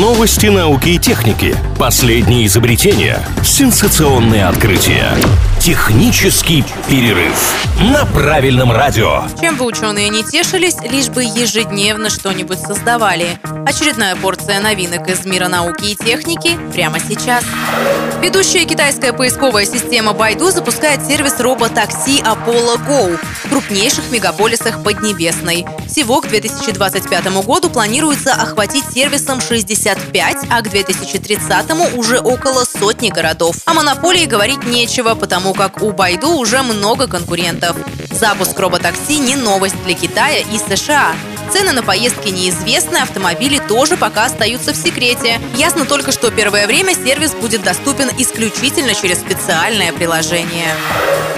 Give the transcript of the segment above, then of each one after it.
Новости науки и техники. Последние изобретения. Сенсационные открытия. Технический перерыв на правильном радио. Чем бы ученые не тешились, лишь бы ежедневно что-нибудь создавали. Очередная порция новинок из мира науки и техники прямо сейчас. Ведущая китайская поисковая система Baidu запускает сервис роботакси Apollo Go в крупнейших мегаполисах Поднебесной. Всего к 2025 году планируется охватить сервисом 65, а к 2030 уже около сотни городов. О монополии говорить нечего, потому как у Байду уже много конкурентов. Запуск роботакси не новость для Китая и США. Цены на поездки неизвестны, автомобили тоже пока остаются в секрете. Ясно только, что первое время сервис будет доступен исключительно через специальное приложение.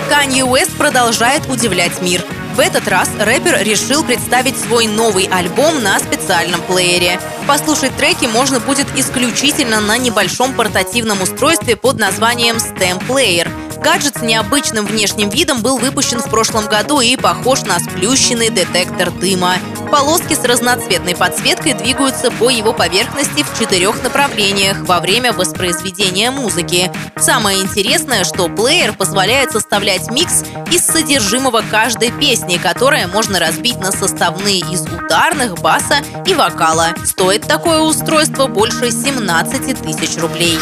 Канье Уэст продолжает удивлять мир. В этот раз рэпер решил представить свой новый альбом на специальном плеере. Послушать треки можно будет исключительно на небольшом портативном устройстве под названием Stem Player – Гаджет с необычным внешним видом был выпущен в прошлом году и похож на сплющенный детектор дыма. Полоски с разноцветной подсветкой двигаются по его поверхности в четырех направлениях во время воспроизведения музыки. Самое интересное, что плеер позволяет составлять микс из содержимого каждой песни, которая можно разбить на составные из ударных, баса и вокала. Стоит такое устройство больше 17 тысяч рублей.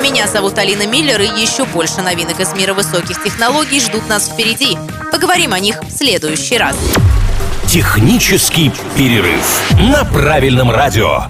Меня зовут Алина Миллер и еще больше новинок из мира высоких технологий ждут нас впереди. Поговорим о них в следующий раз. Технический перерыв на правильном радио.